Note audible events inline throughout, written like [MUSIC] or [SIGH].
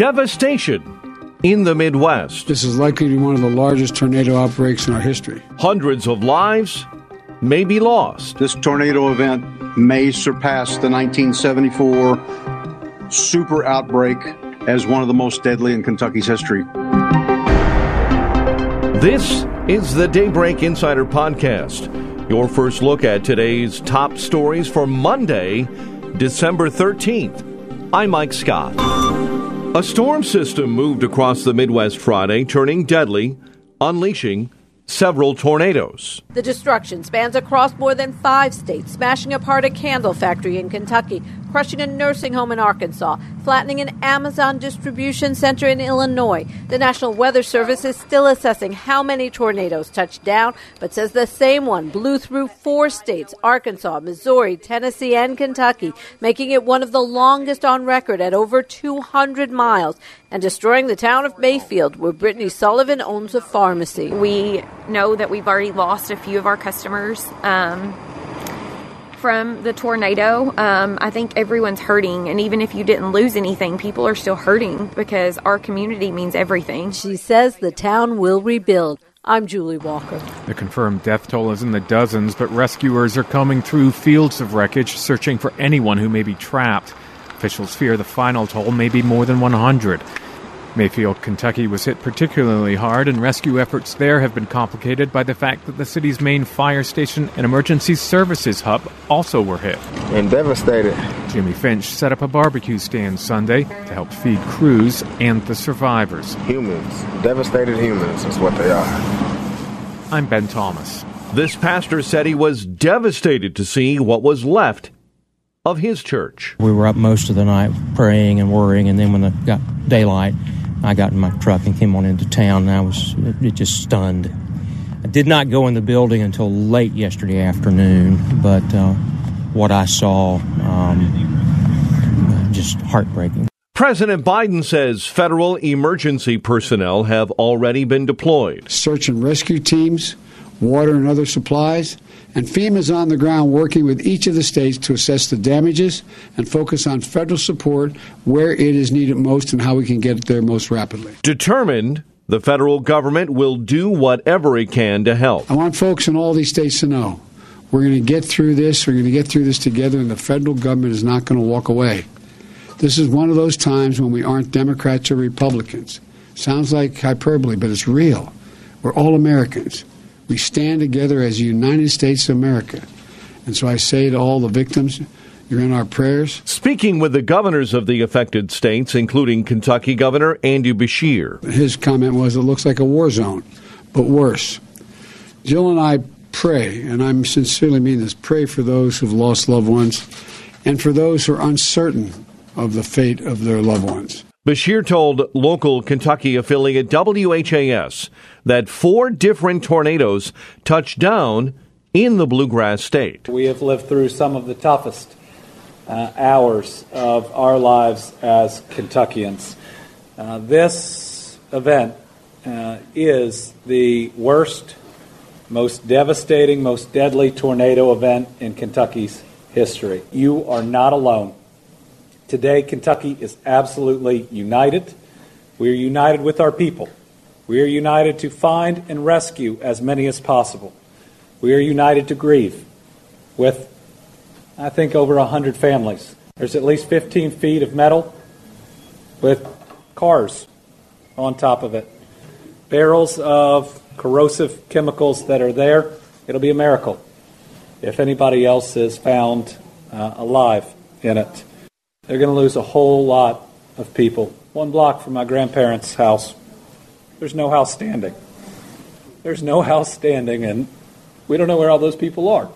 Devastation in the Midwest. This is likely to be one of the largest tornado outbreaks in our history. Hundreds of lives may be lost. This tornado event may surpass the 1974 super outbreak as one of the most deadly in Kentucky's history. This is the Daybreak Insider Podcast, your first look at today's top stories for Monday, December 13th. I'm Mike Scott. A storm system moved across the Midwest Friday, turning deadly, unleashing several tornadoes. The destruction spans across more than five states, smashing apart a candle factory in Kentucky, crushing a nursing home in Arkansas, flattening an Amazon distribution center in Illinois. The National Weather Service is still assessing how many tornadoes touched down, but says the same one blew through four states Arkansas, Missouri, Tennessee, and Kentucky, making it one of the longest on record at over 200 miles and destroying the town of Mayfield, where Brittany Sullivan owns a pharmacy. We know that we've already lost a few of our customers. Um, from the tornado, um, I think everyone's hurting. And even if you didn't lose anything, people are still hurting because our community means everything. She says the town will rebuild. I'm Julie Walker. The confirmed death toll is in the dozens, but rescuers are coming through fields of wreckage searching for anyone who may be trapped. Officials fear the final toll may be more than 100. Mayfield, Kentucky was hit particularly hard, and rescue efforts there have been complicated by the fact that the city's main fire station and emergency services hub also were hit. And devastated. Jimmy Finch set up a barbecue stand Sunday to help feed crews and the survivors. Humans. Devastated humans is what they are. I'm Ben Thomas. This pastor said he was devastated to see what was left of his church. We were up most of the night praying and worrying, and then when it got daylight, I got in my truck and came on into town, and I was it just stunned. I did not go in the building until late yesterday afternoon, but uh, what I saw um, just heartbreaking. President Biden says federal emergency personnel have already been deployed. Search and rescue teams, water and other supplies, and FEMA is on the ground working with each of the states to assess the damages and focus on federal support where it is needed most and how we can get it there most rapidly. Determined, the federal government will do whatever it can to help. I want folks in all these states to know we're going to get through this, we're going to get through this together, and the federal government is not going to walk away. This is one of those times when we aren't Democrats or Republicans. Sounds like hyperbole, but it's real. We're all Americans. We stand together as the United States of America. And so I say to all the victims, you're in our prayers. Speaking with the governors of the affected states, including Kentucky Governor Andy Beshear. His comment was, it looks like a war zone, but worse. Jill and I pray, and I'm sincerely mean this, pray for those who've lost loved ones and for those who are uncertain of the fate of their loved ones. Beshear told local Kentucky affiliate WHAS that four different tornadoes touched down in the bluegrass state. We have lived through some of the toughest uh, hours of our lives as Kentuckians. Uh, this event uh, is the worst, most devastating, most deadly tornado event in Kentucky's history. You are not alone. Today, Kentucky is absolutely united. We are united with our people. We are united to find and rescue as many as possible. We are united to grieve with, I think, over 100 families. There's at least 15 feet of metal with cars on top of it, barrels of corrosive chemicals that are there. It'll be a miracle if anybody else is found uh, alive in it. They're going to lose a whole lot of people. One block from my grandparents' house, there's no house standing. There's no house standing, and we don't know where all those people are.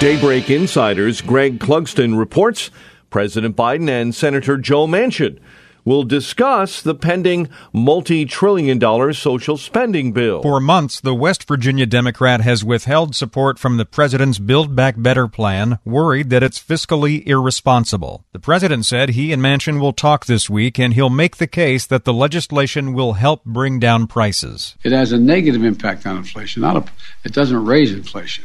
Daybreak Insiders Greg Clugston reports President Biden and Senator Joe Manchin will discuss the pending multi trillion dollar social spending bill. For months, the West Virginia Democrat has withheld support from the president's Build Back Better plan, worried that it's fiscally irresponsible. The president said he and Manchin will talk this week and he'll make the case that the legislation will help bring down prices. It has a negative impact on inflation. Not a, it doesn't raise inflation.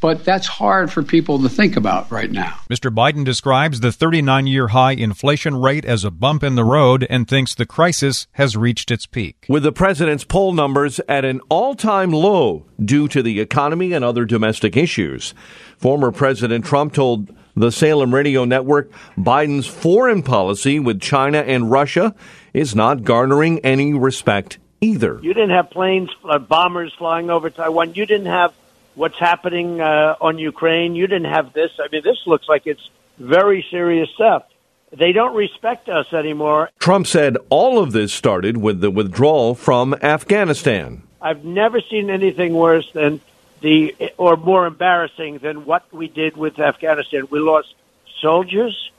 But that's hard for people to think about right now. Mr. Biden describes the 39 year high inflation rate as a bump in the road and thinks the crisis has reached its peak. With the president's poll numbers at an all time low due to the economy and other domestic issues, former President Trump told the Salem Radio Network Biden's foreign policy with China and Russia is not garnering any respect either. You didn't have planes, uh, bombers flying over Taiwan. You didn't have what's happening uh, on Ukraine. You didn't have this. I mean, this looks like it's very serious stuff. They don't respect us anymore. Trump said all of this started with the withdrawal from Afghanistan. I've never seen anything worse than the, or more embarrassing than what we did with Afghanistan. We lost soldiers.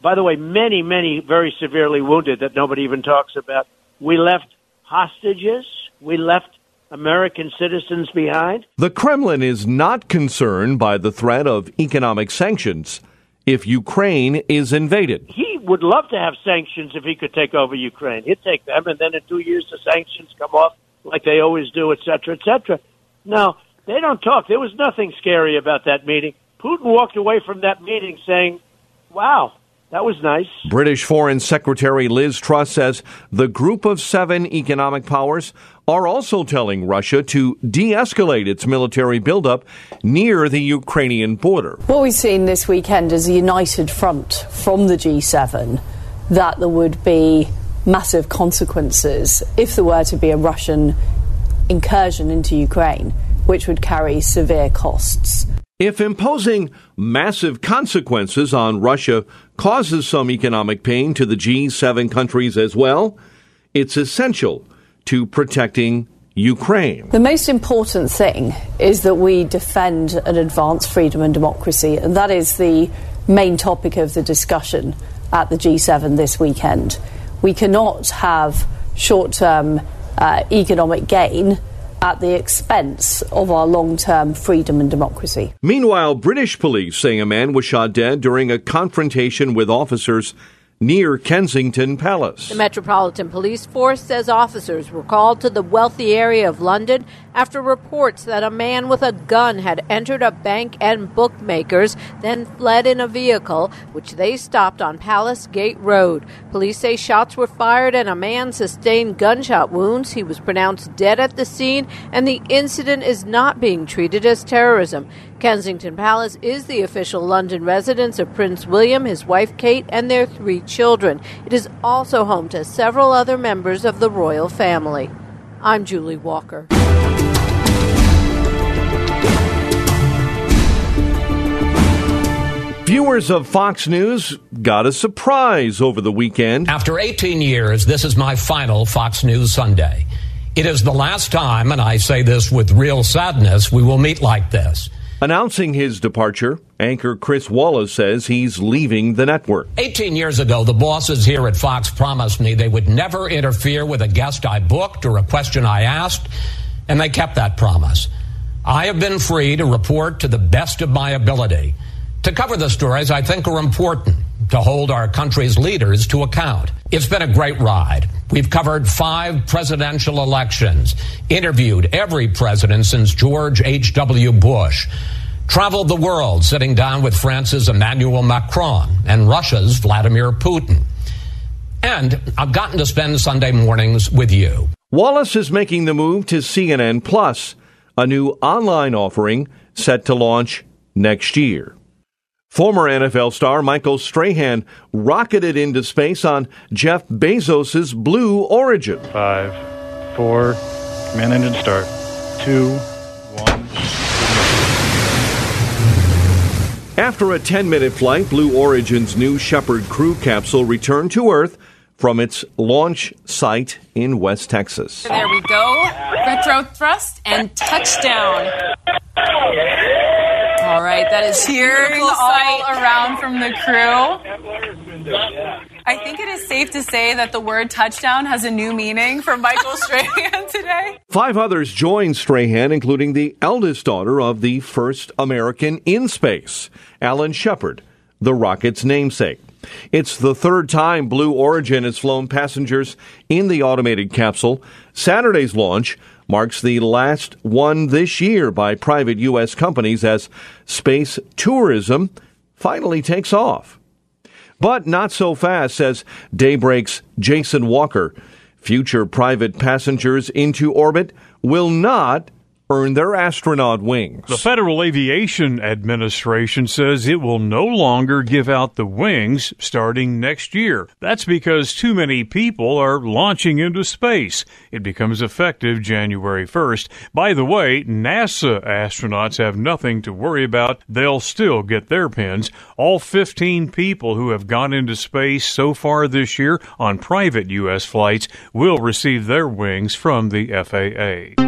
By the way, many, many very severely wounded that nobody even talks about. We left hostages. We left American citizens behind. The Kremlin is not concerned by the threat of economic sanctions if Ukraine is invaded. He would love to have sanctions if he could take over Ukraine. He'd take them, and then in two years the sanctions come off like they always do, et cetera, et cetera. Now, they don't talk. There was nothing scary about that meeting. Putin walked away from that meeting saying, wow, that was nice. British Foreign Secretary Liz Truss says the group of seven economic powers are also telling Russia to de escalate its military buildup near the Ukrainian border. What we've seen this weekend is a united front from the G7 that there would be massive consequences if there were to be a Russian incursion into Ukraine, which would carry severe costs. If imposing massive consequences on Russia causes some economic pain to the G7 countries as well, it's essential to protecting Ukraine. The most important thing is that we defend and advance freedom and democracy, and that is the main topic of the discussion at the G7 this weekend. We cannot have short term uh, economic gain at the expense of our long term freedom and democracy. Meanwhile, British police say a man was shot dead during a confrontation with officers near Kensington Palace. The Metropolitan Police Force says officers were called to the wealthy area of London after reports that a man with a gun had entered a bank and bookmakers, then fled in a vehicle, which they stopped on Palace Gate Road. Police say shots were fired and a man sustained gunshot wounds. He was pronounced dead at the scene, and the incident is not being treated as terrorism. Kensington Palace is the official London residence of Prince William, his wife Kate, and their three children. It is also home to several other members of the royal family. I'm Julie Walker. Viewers of Fox News got a surprise over the weekend. After 18 years, this is my final Fox News Sunday. It is the last time, and I say this with real sadness, we will meet like this. Announcing his departure, anchor Chris Wallace says he's leaving the network. 18 years ago, the bosses here at Fox promised me they would never interfere with a guest I booked or a question I asked, and they kept that promise. I have been free to report to the best of my ability to cover the stories I think are important to hold our country's leaders to account. It's been a great ride. We've covered five presidential elections, interviewed every president since George H.W. Bush, traveled the world sitting down with France's Emmanuel Macron and Russia's Vladimir Putin. And I've gotten to spend Sunday mornings with you. Wallace is making the move to CNN Plus, a new online offering set to launch next year. Former NFL star Michael Strahan rocketed into space on Jeff Bezos' Blue Origin. Five, four, command engine start. Two, one. After a 10 minute flight, Blue Origin's new Shepard crew capsule returned to Earth from its launch site in West Texas. There we go. Retro thrust and touchdown. All right, that is cheering all sight. around from the crew. I think it is safe to say that the word touchdown has a new meaning for Michael [LAUGHS] Strahan today. Five others joined Strahan, including the eldest daughter of the first American in space, Alan Shepard, the rocket's namesake. It's the third time Blue Origin has flown passengers in the automated capsule. Saturday's launch marks the last one this year by private U.S. companies as space tourism finally takes off. But not so fast, says Daybreak's Jason Walker. Future private passengers into orbit will not earn their astronaut wings. The Federal Aviation Administration says it will no longer give out the wings starting next year. That's because too many people are launching into space. It becomes effective January 1st. By the way, NASA astronauts have nothing to worry about. They'll still get their pins. All 15 people who have gone into space so far this year on private U.S. flights will receive their wings from the FAA.